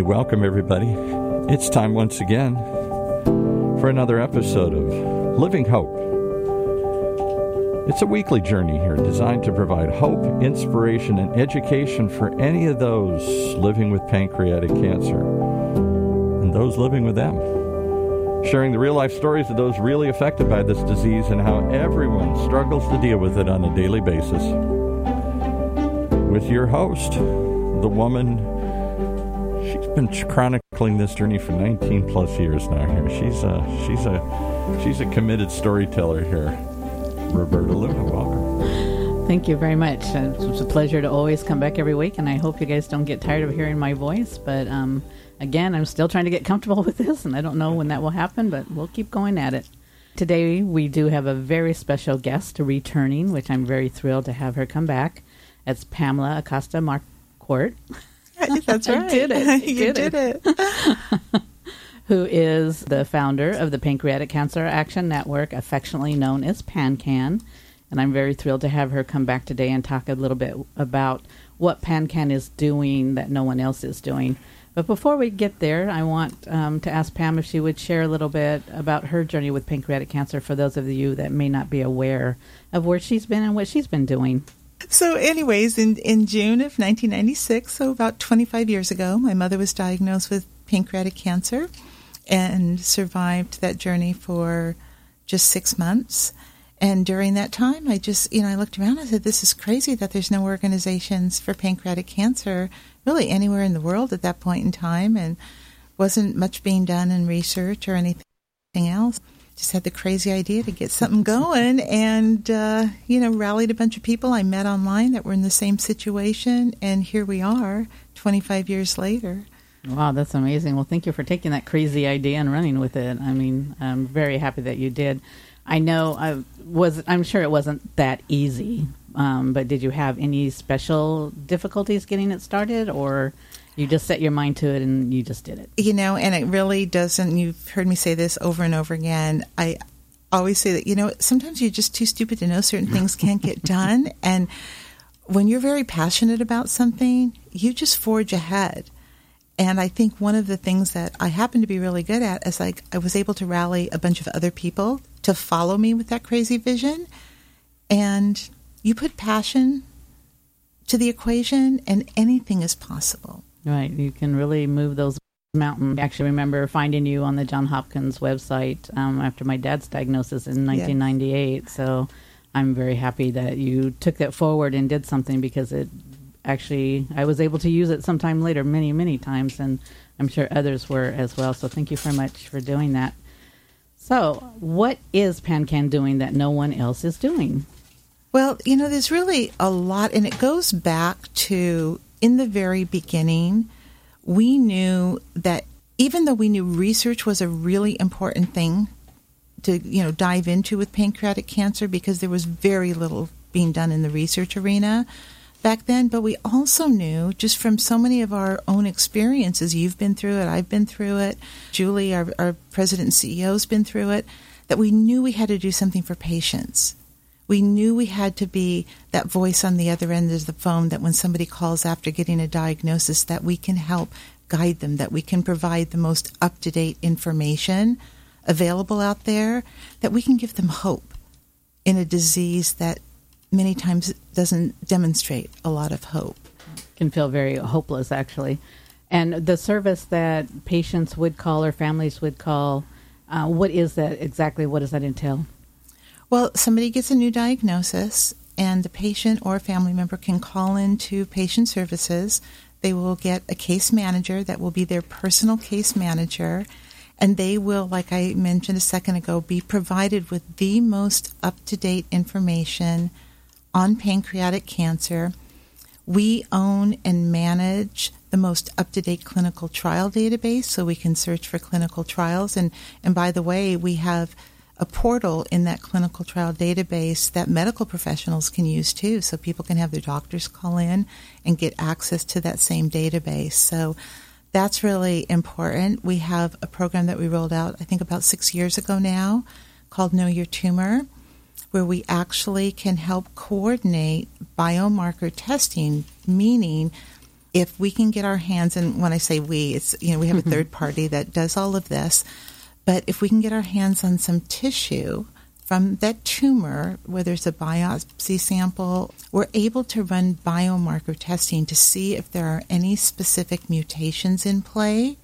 Hey, welcome everybody. It's time once again for another episode of Living Hope. It's a weekly journey here designed to provide hope, inspiration, and education for any of those living with pancreatic cancer and those living with them. Sharing the real life stories of those really affected by this disease and how everyone struggles to deal with it on a daily basis. With your host, the woman been chronicling this journey for 19 plus years now here. She's a she's a she's a committed storyteller here. Roberta luna welcome. Thank you very much. It's a pleasure to always come back every week and i hope you guys don't get tired of hearing my voice but um, again i'm still trying to get comfortable with this and i don't know when that will happen but we'll keep going at it. Today we do have a very special guest returning which i'm very thrilled to have her come back. It's pamela acosta Marquardt That's right. I did it. you did, did it. Who is the founder of the Pancreatic Cancer Action Network, affectionately known as PanCan. And I'm very thrilled to have her come back today and talk a little bit about what PanCan is doing that no one else is doing. But before we get there, I want um, to ask Pam if she would share a little bit about her journey with pancreatic cancer for those of you that may not be aware of where she's been and what she's been doing. So, anyways, in, in June of 1996, so about 25 years ago, my mother was diagnosed with pancreatic cancer and survived that journey for just six months. And during that time, I just, you know, I looked around and I said, this is crazy that there's no organizations for pancreatic cancer really anywhere in the world at that point in time. And wasn't much being done in research or anything else just had the crazy idea to get something going and uh, you know rallied a bunch of people i met online that were in the same situation and here we are 25 years later. Wow that's amazing. Well thank you for taking that crazy idea and running with it. I mean i'm very happy that you did. I know i was i'm sure it wasn't that easy um, but did you have any special difficulties getting it started or you just set your mind to it and you just did it. You know, and it really doesn't, you've heard me say this over and over again. I always say that, you know, sometimes you're just too stupid to know certain things can't get done. And when you're very passionate about something, you just forge ahead. And I think one of the things that I happen to be really good at is like I was able to rally a bunch of other people to follow me with that crazy vision. And you put passion to the equation, and anything is possible. Right. You can really move those mountains. I actually remember finding you on the John Hopkins website um, after my dad's diagnosis in 1998. Yes. So I'm very happy that you took that forward and did something because it actually, I was able to use it sometime later, many, many times, and I'm sure others were as well. So thank you very much for doing that. So, what is PanCan doing that no one else is doing? Well, you know, there's really a lot, and it goes back to in the very beginning, we knew that even though we knew research was a really important thing to you know dive into with pancreatic cancer because there was very little being done in the research arena back then but we also knew just from so many of our own experiences you've been through it i've been through it julie our, our president and ceo has been through it that we knew we had to do something for patients we knew we had to be that voice on the other end of the phone that when somebody calls after getting a diagnosis that we can help guide them that we can provide the most up-to-date information available out there that we can give them hope in a disease that many times doesn't demonstrate a lot of hope. Can feel very hopeless actually. And the service that patients would call or families would call uh, what is that exactly what does that entail well, somebody gets a new diagnosis, and the patient or family member can call into patient services. They will get a case manager that will be their personal case manager, and they will, like I mentioned a second ago, be provided with the most up to date information on pancreatic cancer. We own and manage the most up to date clinical trial database so we can search for clinical trials. And, and by the way, we have a portal in that clinical trial database that medical professionals can use too. So people can have their doctors call in and get access to that same database. So that's really important. We have a program that we rolled out, I think, about six years ago now called Know Your Tumor, where we actually can help coordinate biomarker testing, meaning if we can get our hands, and when I say we, it's, you know, we have a mm-hmm. third party that does all of this, but if we can get our hands on some tissue from that tumor, whether it's a biopsy sample, we're able to run biomarker testing to see if there are any specific mutations in play,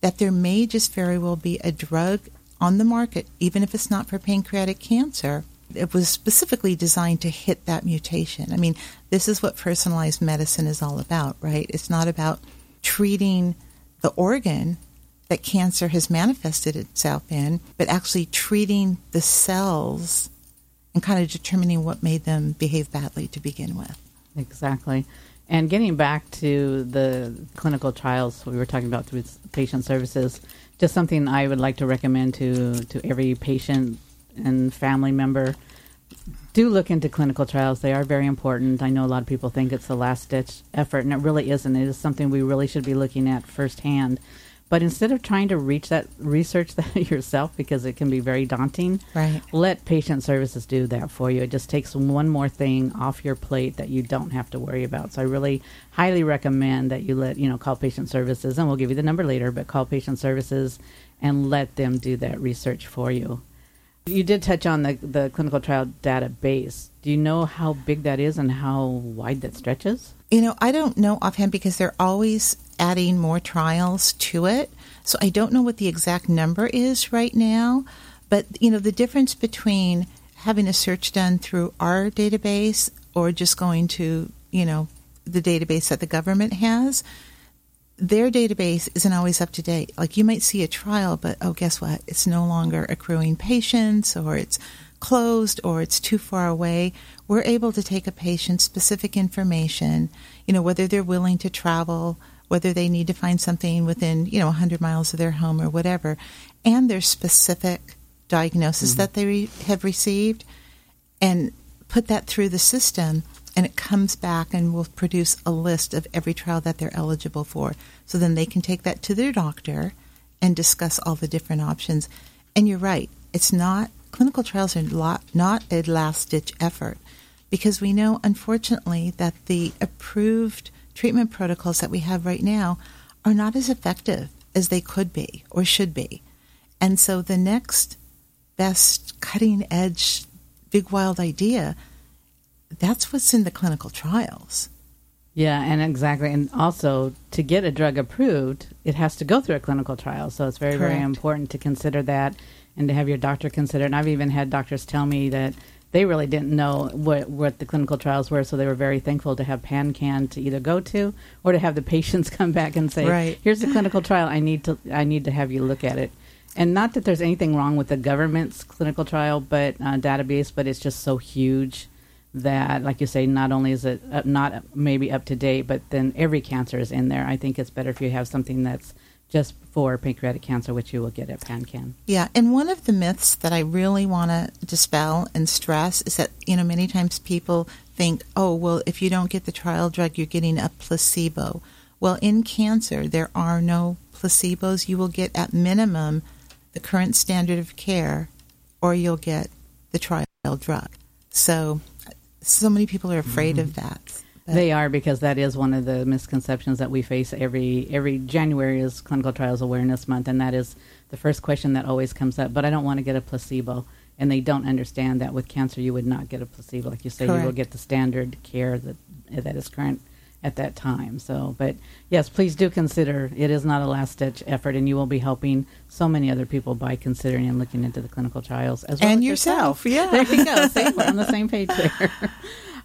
that there may just very well be a drug on the market, even if it's not for pancreatic cancer. It was specifically designed to hit that mutation. I mean, this is what personalized medicine is all about, right? It's not about treating the organ that cancer has manifested itself in, but actually treating the cells and kind of determining what made them behave badly to begin with. Exactly. And getting back to the clinical trials we were talking about through patient services, just something I would like to recommend to, to every patient and family member. Do look into clinical trials. They are very important. I know a lot of people think it's the last ditch effort, and it really isn't. It is something we really should be looking at firsthand but instead of trying to reach that research that yourself because it can be very daunting, right. let patient services do that for you. It just takes one more thing off your plate that you don't have to worry about. So I really highly recommend that you let, you know, call patient services and we'll give you the number later, but call patient services and let them do that research for you. You did touch on the, the clinical trial database. Do you know how big that is and how wide that stretches? You know, I don't know offhand because they're always adding more trials to it. So I don't know what the exact number is right now. But, you know, the difference between having a search done through our database or just going to, you know, the database that the government has, their database isn't always up to date. Like you might see a trial, but oh, guess what? It's no longer accruing patients or it's closed or it's too far away. We're able to take a patient's specific information, you know, whether they're willing to travel, whether they need to find something within, you know, 100 miles of their home or whatever, and their specific diagnosis mm-hmm. that they re- have received, and put that through the system and it comes back and will produce a list of every trial that they're eligible for. So then they can take that to their doctor and discuss all the different options. And you're right, it's not clinical trials are not a last ditch effort because we know, unfortunately, that the approved treatment protocols that we have right now are not as effective as they could be or should be. And so the next best cutting edge, big wild idea that's what's in the clinical trials. Yeah, and exactly. And also, to get a drug approved, it has to go through a clinical trial. So it's very, Correct. very important to consider that and to have your doctor consider. it. And I've even had doctors tell me that they really didn't know what, what the clinical trials were, so they were very thankful to have PanCan to either go to or to have the patients come back and say, right. "Here's the clinical trial. I need to I need to have you look at it." And not that there's anything wrong with the government's clinical trial, but uh, database, but it's just so huge that, like you say, not only is it uh, not maybe up to date, but then every cancer is in there. I think it's better if you have something that's just for pancreatic cancer, which you will get at PanCan. Yeah, and one of the myths that I really want to dispel and stress is that, you know, many times people think, oh, well, if you don't get the trial drug, you're getting a placebo. Well, in cancer, there are no placebos. You will get, at minimum, the current standard of care, or you'll get the trial drug. So so many people are afraid mm-hmm. of that. But they are because that is one of the misconceptions that we face every every January is Clinical Trials Awareness Month, and that is the first question that always comes up. But I don't want to get a placebo, and they don't understand that with cancer you would not get a placebo, like you say, Correct. you will get the standard care that that is current at that time. So, but yes, please do consider it is not a last ditch effort, and you will be helping so many other people by considering and looking into the clinical trials as well. And yourself, yourself. yeah. There you go. See, we're on the same page there.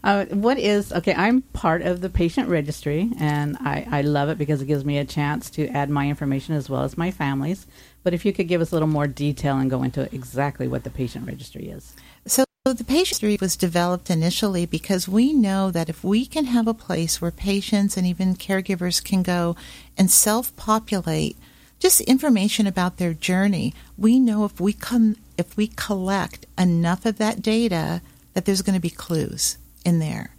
Uh, what is okay? I'm part of the patient registry, and I, I love it because it gives me a chance to add my information as well as my family's. But if you could give us a little more detail and go into exactly what the patient registry is. So the patient registry was developed initially because we know that if we can have a place where patients and even caregivers can go and self-populate just information about their journey, we know if we come if we collect enough of that data that there's going to be clues in there.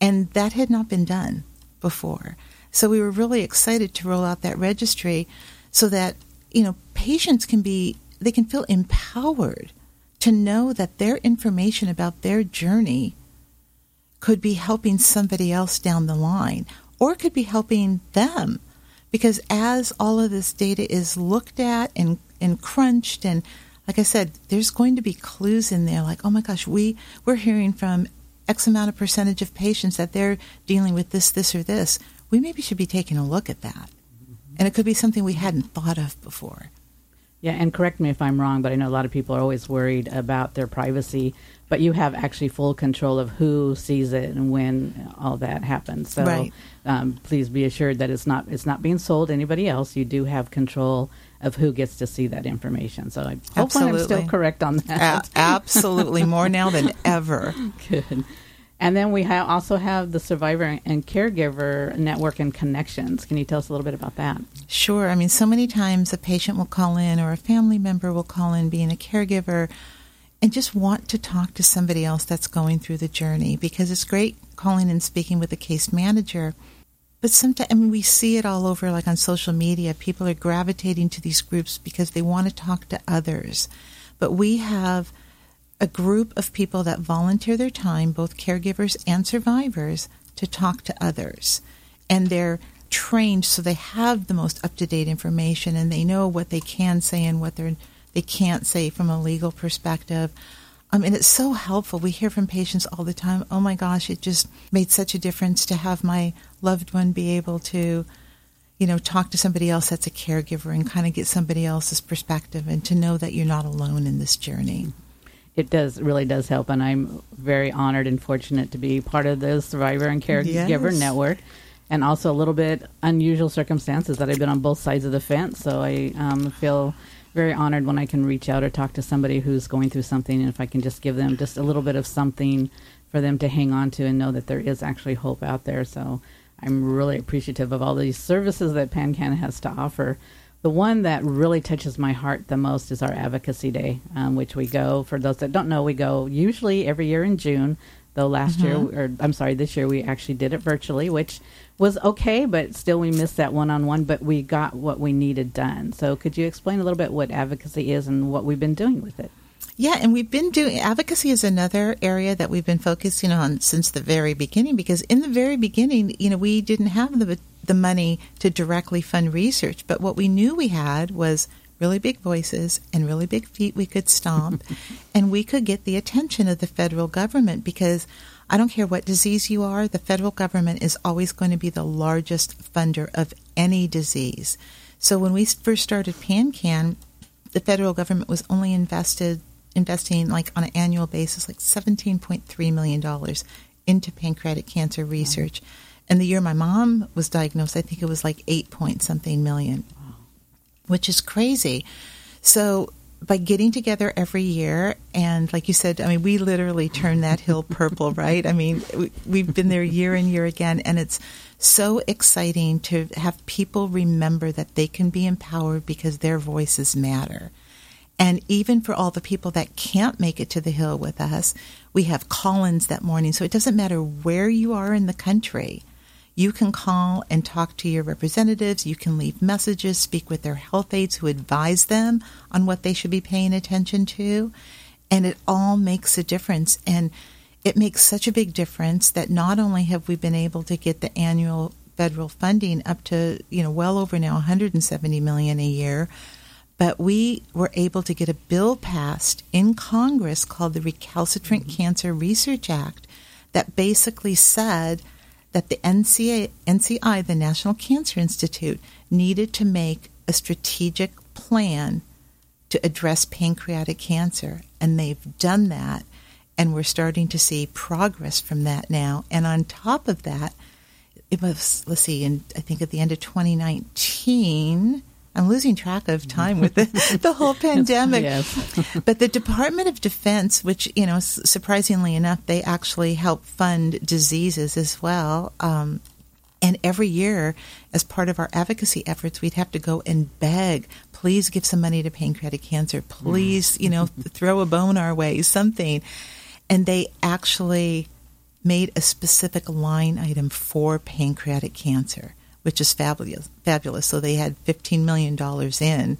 And that had not been done before. So we were really excited to roll out that registry so that, you know, patients can be, they can feel empowered to know that their information about their journey could be helping somebody else down the line or could be helping them. Because as all of this data is looked at and, and crunched and like I said, there's going to be clues in there like, oh my gosh, we, we're hearing from X amount of percentage of patients that they're dealing with this, this, or this. We maybe should be taking a look at that. And it could be something we hadn't thought of before. Yeah, and correct me if I'm wrong, but I know a lot of people are always worried about their privacy. But you have actually full control of who sees it and when all that happens. So Right. um, please be assured that it's not it's not being sold to anybody else. You do have control of who gets to see that information. So I hopefully I'm still correct on that. A- absolutely, more now than ever. Good. And then we ha- also have the survivor and caregiver network and connections. Can you tell us a little bit about that? Sure. I mean, so many times a patient will call in or a family member will call in being a caregiver and just want to talk to somebody else that's going through the journey because it's great calling and speaking with a case manager. But sometimes, mean, we see it all over, like on social media. People are gravitating to these groups because they want to talk to others. But we have a group of people that volunteer their time, both caregivers and survivors, to talk to others. And they're trained so they have the most up to date information and they know what they can say and what they're, they can't say from a legal perspective. Um, and it's so helpful. We hear from patients all the time, oh my gosh, it just made such a difference to have my loved one be able to, you know, talk to somebody else that's a caregiver and kind of get somebody else's perspective and to know that you're not alone in this journey. It does really does help, and I'm very honored and fortunate to be part of the Survivor and Caregiver Yes. Network, and also a little bit unusual circumstances that I've been on both sides of the fence. So I um, feel very honored when I can reach out or talk to somebody who's going through something, and if I can just give them just a little bit of something for them to hang on to and know that there is actually hope out there. So I'm really appreciative of all these services that PanCan has to offer. The one that really touches my heart the most is our Advocacy Day, um, which we go, for those that don't know, we go usually every year in June. Though last year, mm-hmm. or I'm sorry, this year we actually did it virtually, which was okay, but still we missed that one on one, but we got what we needed done. So could you explain a little bit what advocacy is and what we've been doing with it? Yeah, and we've been doing advocacy is another area that we've been focusing on since the very beginning because in the very beginning, you know, we didn't have the the money to directly fund research, but what we knew we had was really big voices and really big feet we could stomp and we could get the attention of the federal government because I don't care what disease you are, the federal government is always going to be the largest funder of any disease. So when we first started PanCan, the federal government was only invested investing like on an annual basis like 17.3 million dollars into pancreatic cancer research. And the year my mom was diagnosed i think it was like 8 point something million which is crazy so by getting together every year and like you said i mean we literally turn that hill purple right i mean we, we've been there year and year again and it's so exciting to have people remember that they can be empowered because their voices matter and even for all the people that can't make it to the Hill with us, we have call ins that morning. So it doesn't matter where you are in the country. You can call and talk to your representatives. You can leave messages, speak with their health aides who advise them on what they should be paying attention to. And it all makes a difference. And it makes such a big difference that not only have we been able to get the annual federal funding up to, you know, well over now 170 million a year, but we were able to get a bill passed in Congress called the Recalcitrant mm-hmm. Cancer Research Act that basically said that the NCA, NCI, the National Cancer Institute, needed to make a strategic plan to address pancreatic cancer. And they've done that. And we're starting to see progress from that now. And on top of that, it was, let's see, in, I think at the end of 2019, I'm losing track of time with the, the whole pandemic. Yes. but the Department of Defense, which, you know, surprisingly enough, they actually help fund diseases as well. Um, and every year, as part of our advocacy efforts, we'd have to go and beg, please give some money to pancreatic cancer. Please, you know, throw a bone our way, something. And they actually made a specific line item for pancreatic cancer, which is fabulous. Fabulous. So they had $15 million in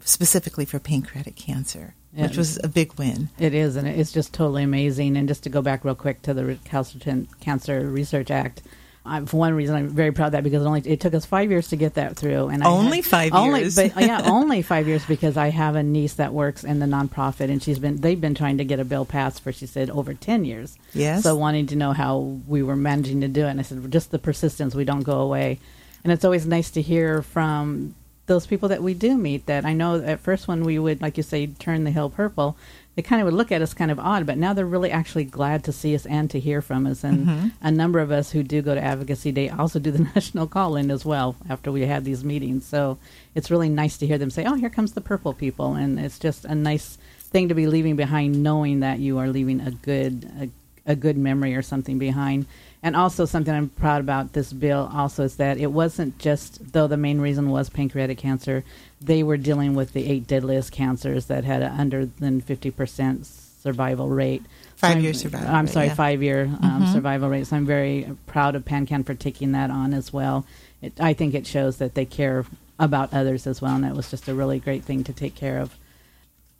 specifically for pancreatic cancer, which was a big win. It is, and it's just totally amazing. And just to go back real quick to the Recalcitrant Cancer Research Act, I'm, for one reason, I'm very proud of that because it only it took us five years to get that through, and only I had, five only, years. but yeah, only five years because I have a niece that works in the nonprofit, and she's been they've been trying to get a bill passed for she said over ten years. Yes. So wanting to know how we were managing to do it, and I said just the persistence, we don't go away, and it's always nice to hear from those people that we do meet. That I know at first when we would, like you say, turn the hill purple they kind of would look at us kind of odd, but now they're really actually glad to see us and to hear from us. And mm-hmm. a number of us who do go to Advocacy Day also do the national call in as well after we had these meetings. So it's really nice to hear them say, oh, here comes the purple people. And it's just a nice thing to be leaving behind, knowing that you are leaving a good, a, a good memory or something behind. And also, something I'm proud about this bill also is that it wasn't just, though the main reason was pancreatic cancer, they were dealing with the eight deadliest cancers that had an under than 50% survival rate. Five so year survival I'm sorry, yeah. five year um, mm-hmm. survival rate. So I'm very proud of PanCan for taking that on as well. It, I think it shows that they care about others as well, and it was just a really great thing to take care of.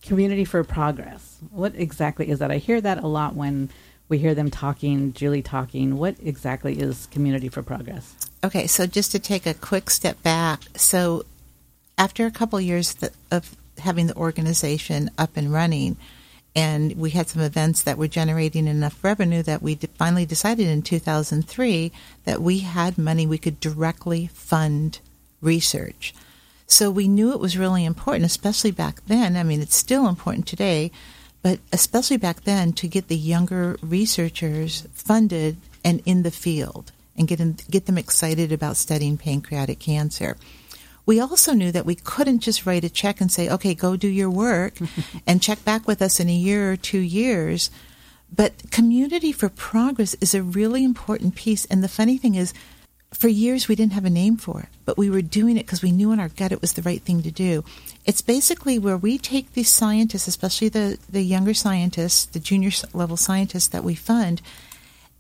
Community for progress. What exactly is that? I hear that a lot when we hear them talking, Julie talking. What exactly is Community for Progress? Okay, so just to take a quick step back, so after a couple of years of having the organization up and running, and we had some events that were generating enough revenue that we finally decided in 2003 that we had money we could directly fund research. So we knew it was really important, especially back then. I mean, it's still important today but especially back then to get the younger researchers funded and in the field and get, in, get them excited about studying pancreatic cancer. We also knew that we couldn't just write a check and say, okay, go do your work and check back with us in a year or two years. But community for progress is a really important piece. And the funny thing is, for years we didn't have a name for it, but we were doing it because we knew in our gut it was the right thing to do. It's basically where we take these scientists, especially the, the younger scientists, the junior level scientists that we fund,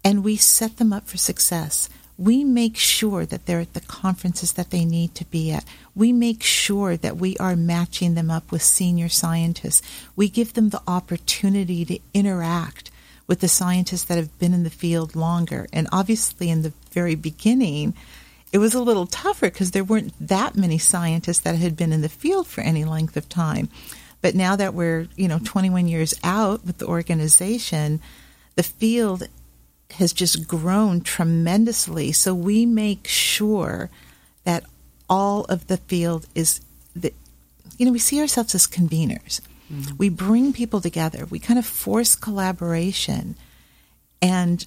and we set them up for success. We make sure that they're at the conferences that they need to be at. We make sure that we are matching them up with senior scientists. We give them the opportunity to interact with the scientists that have been in the field longer. And obviously, in the very beginning, it was a little tougher because there weren't that many scientists that had been in the field for any length of time. But now that we're, you know, 21 years out with the organization, the field has just grown tremendously. So we make sure that all of the field is that, you know, we see ourselves as conveners. Mm-hmm. We bring people together. We kind of force collaboration. And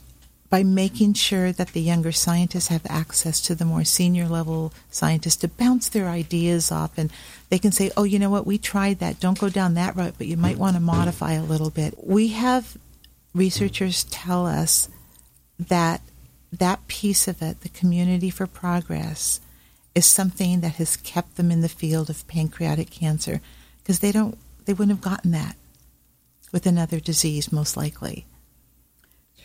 by making sure that the younger scientists have access to the more senior level scientists to bounce their ideas off and they can say, oh, you know what, we tried that. Don't go down that route, but you might want to modify a little bit. We have researchers tell us that that piece of it, the community for progress, is something that has kept them in the field of pancreatic cancer because they don't they wouldn't have gotten that with another disease, most likely.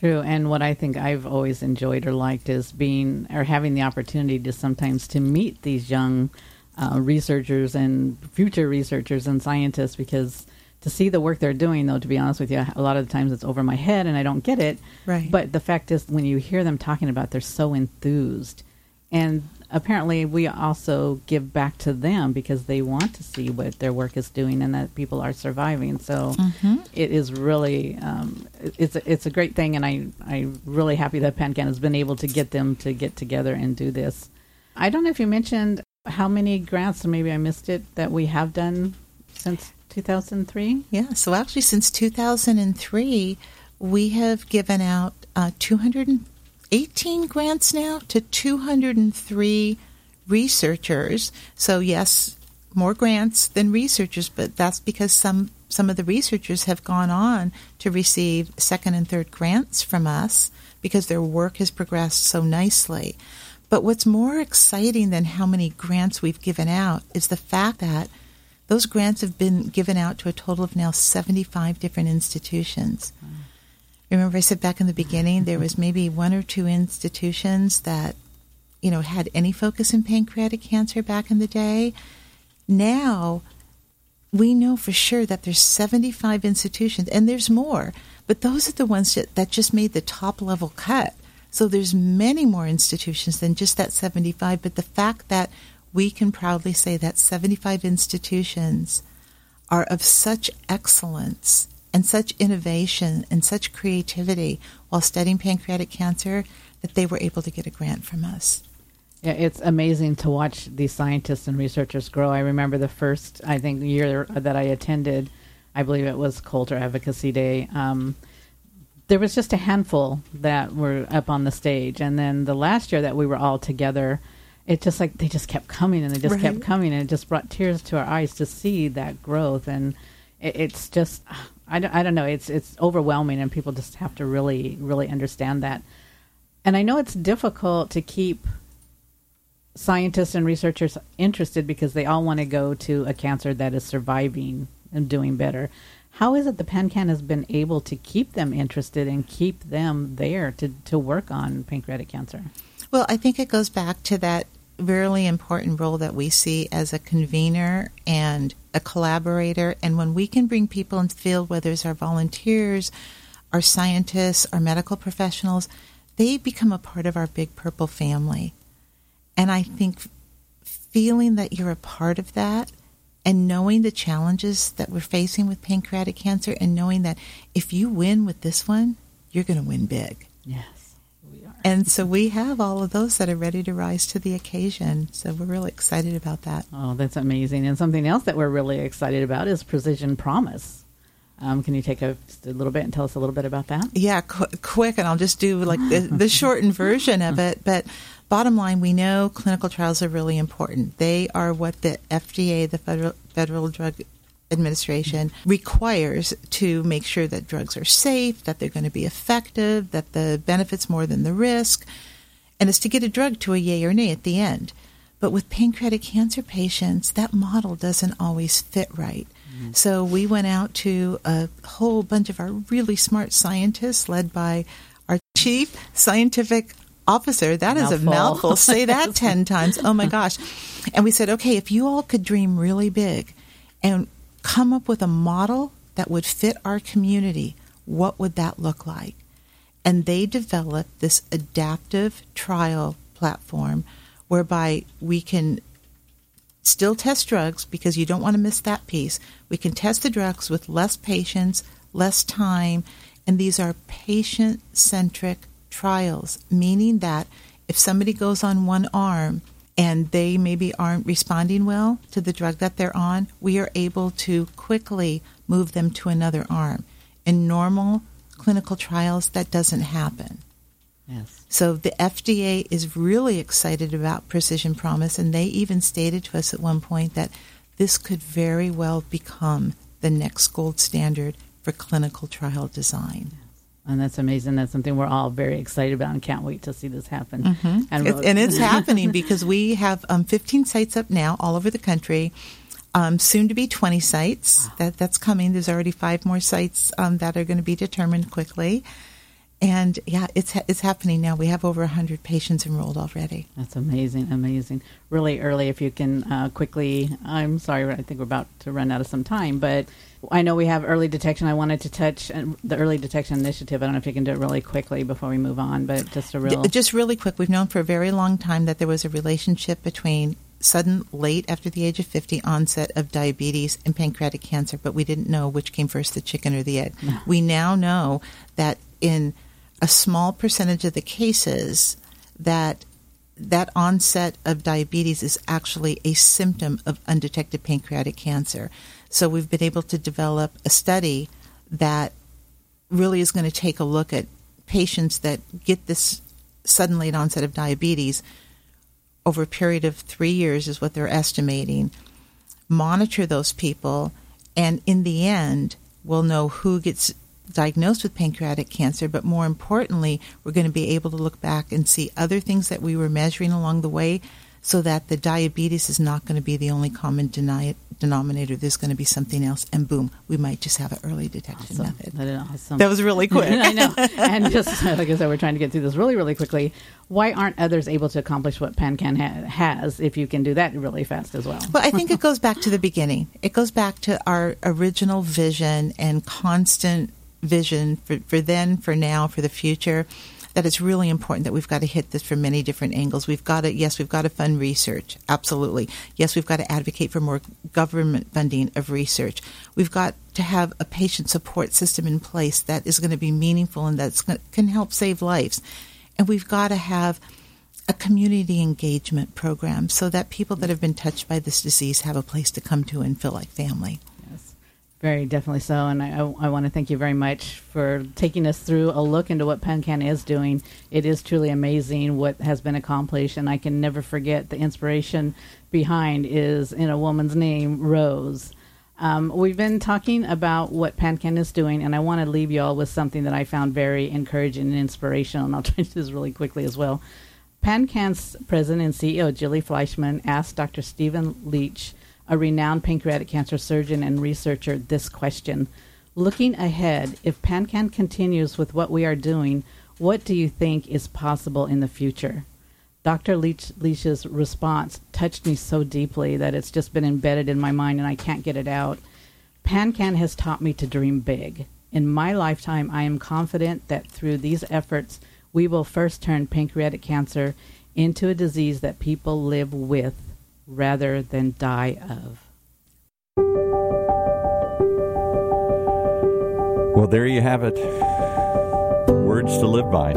True, and what I think I've always enjoyed or liked is being or having the opportunity to sometimes to meet these young uh, researchers and future researchers and scientists because to see the work they're doing though to be honest with you a lot of the times it's over my head and i don't get it. Right. But the fact is when you hear them talking about it, they're so enthused. And apparently we also give back to them because they want to see what their work is doing and that people are surviving. So mm-hmm. it is really um, it's a, it's a great thing, and I I'm really happy that PanCan has been able to get them to get together and do this. I don't know if you mentioned how many grants, maybe I missed it, that we have done since 2003. Yeah, so actually since 2003, we have given out uh, 200. 18 grants now to 203 researchers. So, yes, more grants than researchers, but that's because some some of the researchers have gone on to receive second and third grants from us because their work has progressed so nicely. But what's more exciting than how many grants we've given out is the fact that those grants have been given out to a total of now 75 different institutions. Remember, I said back in the beginning there was maybe one or two institutions that, you know, had any focus in pancreatic cancer back in the day. Now, we know for sure that there's 75 institutions, and there's more, but those are the ones that, that just made the top level cut So there's many more institutions than just that 75, but the fact that we can proudly say that 75 institutions are of such excellence and such innovation and such creativity while studying pancreatic cancer that they were able to get a grant from us. Yeah, it's amazing to watch these scientists and researchers grow. I remember the first, I think, year that I attended, I believe it was Coulter Advocacy Day. Um, there was just a handful that were up on the stage, and then the last year that we were all together, it just like they just kept coming and they just right. kept coming, and it just brought tears to our eyes to see that growth, and it, it's just I don't, I don't know it's it's overwhelming, and people just have to really really understand that. And I know it's difficult to keep scientists and researchers interested because they all want to go to a cancer that is surviving and doing better. How is it the PanCan has been able to keep them interested and keep them there to, to work on pancreatic cancer? Well, I think it goes back to that really important role that we see as a convener and a collaborator. And when we can bring people into the field, whether it's our volunteers, our scientists, our medical professionals, they become a part of our big purple family. And I think feeling that you're a part of that and knowing the challenges that we're facing with pancreatic cancer and knowing that if you win with this one, you're going to win big. Are. And so we have all of those that are ready to rise to the occasion. So we're really excited about that. Oh, that's amazing. And something else that we're really excited about is Precision Promise. Um, can you take a, a, little bit and tell us a little bit about that? Yeah, qu- quick, and I'll just do like the, the shortened version of it. But bottom line, we know clinical trials are really important. They are what the FDA, the Federal, Federal Drug Administration, requires to make sure that drugs are safe, that they're going to be effective, that the benefits more than the risk, and it's to get a drug to a yay or nay at the end. But with pancreatic cancer patients, that model doesn't always fit right. Mm-hmm. So we went out to a whole bunch of our really smart scientists, led by our chief scientific officer, that mouthful. is a mouthful. Say that 10 times. Oh my gosh. And we said, okay, if you all could dream really big and come up with a model that would fit our community, what would that look like? And they developed this adaptive trial platform whereby we can still test drugs because you don't want to miss that piece. We can test the drugs with less patients, less time, and these are patient centric trials, meaning that if somebody goes on one arm and they maybe aren't responding well to the drug that they're on, we are able to quickly move them to another arm. In normal clinical trials, that doesn't happen. Yes. So the FDA is really excited about Precision Promise, and they even stated to us at one point that this could very well become the next gold standard for clinical trial design and that's amazing. That's something we're all very excited about and can't wait to see this happen. Mm-hmm. And, it's, and, it's happening because we have um, 15 sites up now all over the country. Um, soon to be 20 sites. Wow. That that's coming. There's already five more sites um, that are going to be determined quickly. And yeah, it's it's happening now. We have over 100 patients enrolled already. That's amazing, amazing. Really early, if you can uh, quickly. I'm sorry, I think we're about to run out of some time, but I know we have early detection. I wanted to touch uh, the early detection initiative. I don't know if you can do it really quickly before we move on, but just a real. Just really quick, we've known for a very long time that there was a relationship between sudden, late after the age of 50 onset of diabetes and pancreatic cancer, but we didn't know which came first, the chicken or the egg. No. We now know that in a small percentage of the cases, that that onset of diabetes is actually a symptom of undetected pancreatic cancer. So we've been able to develop a study that really is going to take a look at patients that get this sudden late onset of diabetes over a period of three years, is what they're estimating. Monitor those people, and in the end, we'll know who gets diagnosed with pancreatic cancer, but more importantly, we're going to be able to look back and see other things that we were measuring along the way so that the diabetes is not going to be the only common deni- denominator. There's going to be something else, and boom, we might just have an early detection awesome. method. That, awesome. that was really quick. I know. And just like I said, we're trying to get through this really, really quickly. Why aren't others able to accomplish what PanCan ha- has if you can do that really fast as well? Well, I think it goes back to the beginning. It goes back to our original vision and constant vision for, for then, for now, for the future that it's really important that we've got to hit this from many different angles. We've got to, yes, we've got to fund research. Absolutely. Yes, we've got to advocate for more government funding of research. We've got to have a patient support system in place that is going to be meaningful and that can help save lives. And we've got to have a community engagement program so that people that have been touched by this disease have a place to come to and feel like family. Very definitely so. And I, I, want to thank you very much for taking us through a look into what PanCan is doing. It is truly amazing what has been accomplished, and I can never forget the inspiration behind is in a woman's name, Rose. Um, we've been talking about what PanCan is doing, and I want to leave you all with something that I found very encouraging and inspirational, and I'll try to do this really quickly as well. PanCan's president and CEO, Julie Fleshman, asked Dr. Steven Leach, a renowned pancreatic cancer surgeon and researcher, this question. Looking ahead, if PanCan continues with what we are doing, what do you think is possible in the future? Dr. Leach, Leach's response touched me so deeply that it's just been embedded in my mind and I can't get it out. PanCan has taught me to dream big. In my lifetime, I am confident that through these efforts, we will first turn pancreatic cancer into a disease that people live with rather than die of. Well, there you have it. Words to live by.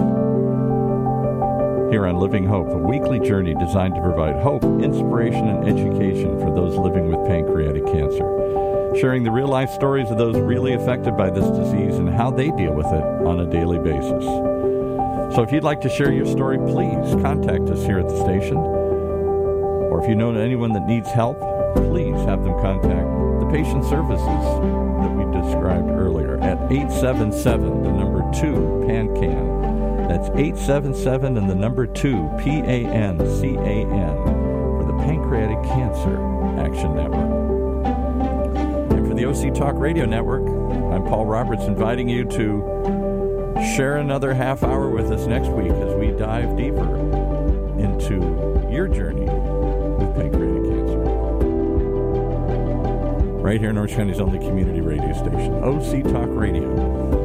Here on Living Hope, a weekly journey designed to provide hope, inspiration, and education for those living with pancreatic cancer. Sharing the real life stories of those really affected by this disease and how they deal with it on a daily basis. So if you'd like to share your story, please contact us here at the station. Or if you know anyone that needs help, please have them contact the patient services that we described earlier at 877, the number 2 PANCAN. That's 877 and the number 2 P A N C A N for the Pancreatic Cancer Action Network. And for the OC Talk Radio Network, I'm Paul Roberts inviting you to Share another half hour with us next week as we dive deeper into your journey pancreatic cancer. Right here in Orange County's only community radio station, OC Talk Radio.